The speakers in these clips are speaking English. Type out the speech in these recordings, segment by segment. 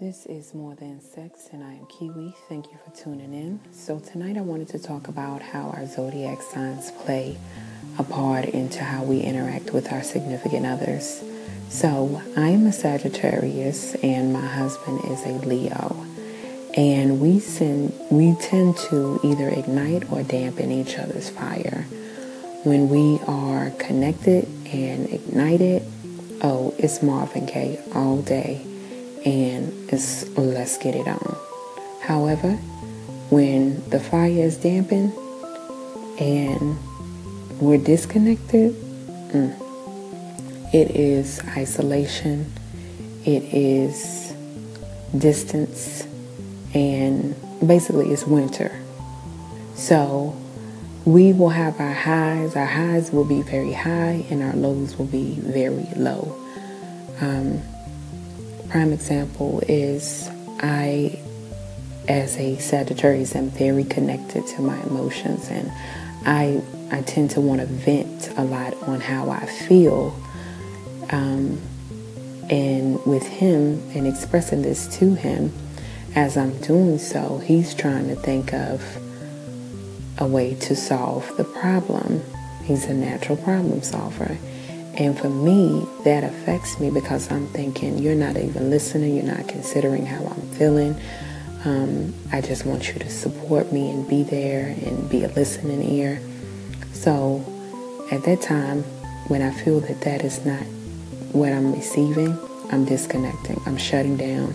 This is More Than Sex, and I am Kiwi. Thank you for tuning in. So, tonight I wanted to talk about how our zodiac signs play a part into how we interact with our significant others. So, I am a Sagittarius, and my husband is a Leo. And we, send, we tend to either ignite or dampen each other's fire. When we are connected and ignited, oh, it's Marvin Gaye all day and it's let's get it on. However, when the fire is dampened and we're disconnected, mm, it is isolation, it is distance, and basically it's winter. So we will have our highs, our highs will be very high, and our lows will be very low. Um, prime example is I, as a Sagittarius, am very connected to my emotions, and I I tend to want to vent a lot on how I feel. Um, and with him and expressing this to him, as I'm doing so, he's trying to think of a way to solve the problem. He's a natural problem solver. And for me, that affects me because I'm thinking, you're not even listening, you're not considering how I'm feeling. Um, I just want you to support me and be there and be a listening ear. So at that time, when I feel that that is not what I'm receiving, I'm disconnecting, I'm shutting down.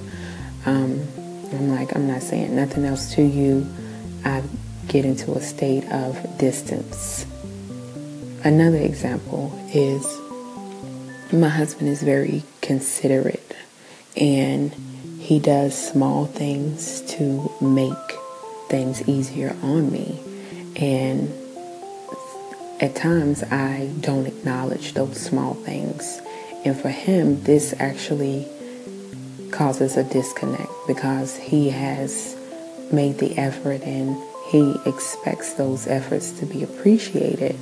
Um, I'm like, I'm not saying nothing else to you. I get into a state of distance. Another example is my husband is very considerate and he does small things to make things easier on me. And at times I don't acknowledge those small things. And for him, this actually causes a disconnect because he has made the effort and he expects those efforts to be appreciated.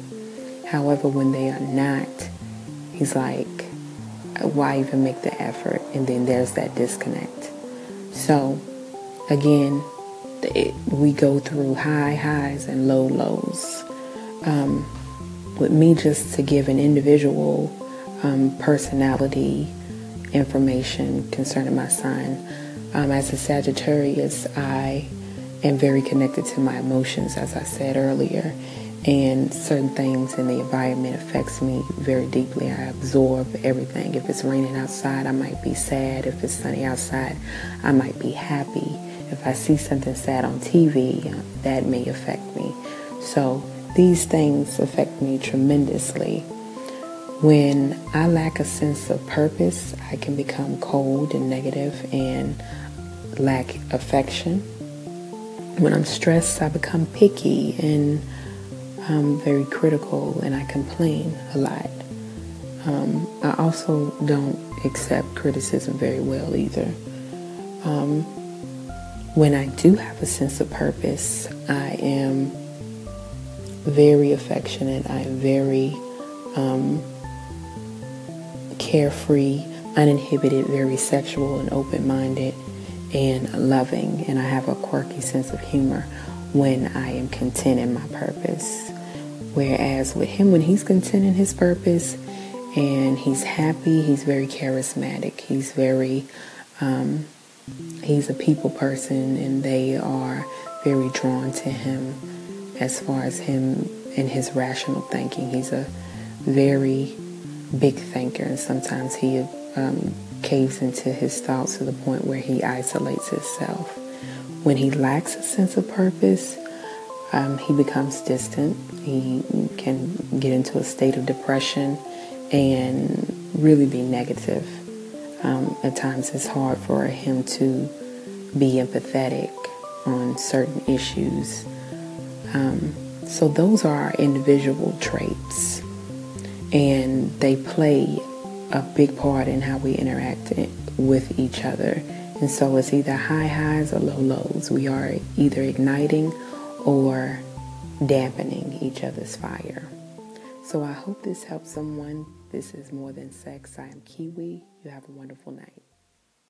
However, when they are not, he's like, why even make the effort? And then there's that disconnect. So, again, it, we go through high highs and low lows. Um, with me, just to give an individual um, personality information concerning my sign, um, as a Sagittarius, I am very connected to my emotions, as I said earlier and certain things in the environment affects me very deeply. I absorb everything. If it's raining outside, I might be sad. If it's sunny outside, I might be happy. If I see something sad on TV, that may affect me. So these things affect me tremendously. When I lack a sense of purpose, I can become cold and negative and lack affection. When I'm stressed, I become picky and I'm very critical and I complain a lot. Um, I also don't accept criticism very well either. Um, when I do have a sense of purpose, I am very affectionate. I am very um, carefree, uninhibited, very sexual and open minded and loving. And I have a quirky sense of humor when I am content in my purpose. Whereas with him, when he's content in his purpose and he's happy, he's very charismatic. He's very, um, he's a people person and they are very drawn to him as far as him and his rational thinking. He's a very big thinker and sometimes he um, caves into his thoughts to the point where he isolates himself. When he lacks a sense of purpose, um, he becomes distant. He can get into a state of depression and really be negative. Um, at times, it's hard for him to be empathetic on certain issues. Um, so, those are our individual traits, and they play a big part in how we interact with each other. And so, it's either high highs or low lows. We are either igniting or dampening each other's fire. So I hope this helps someone. This is more than sex. I am Kiwi. You have a wonderful night.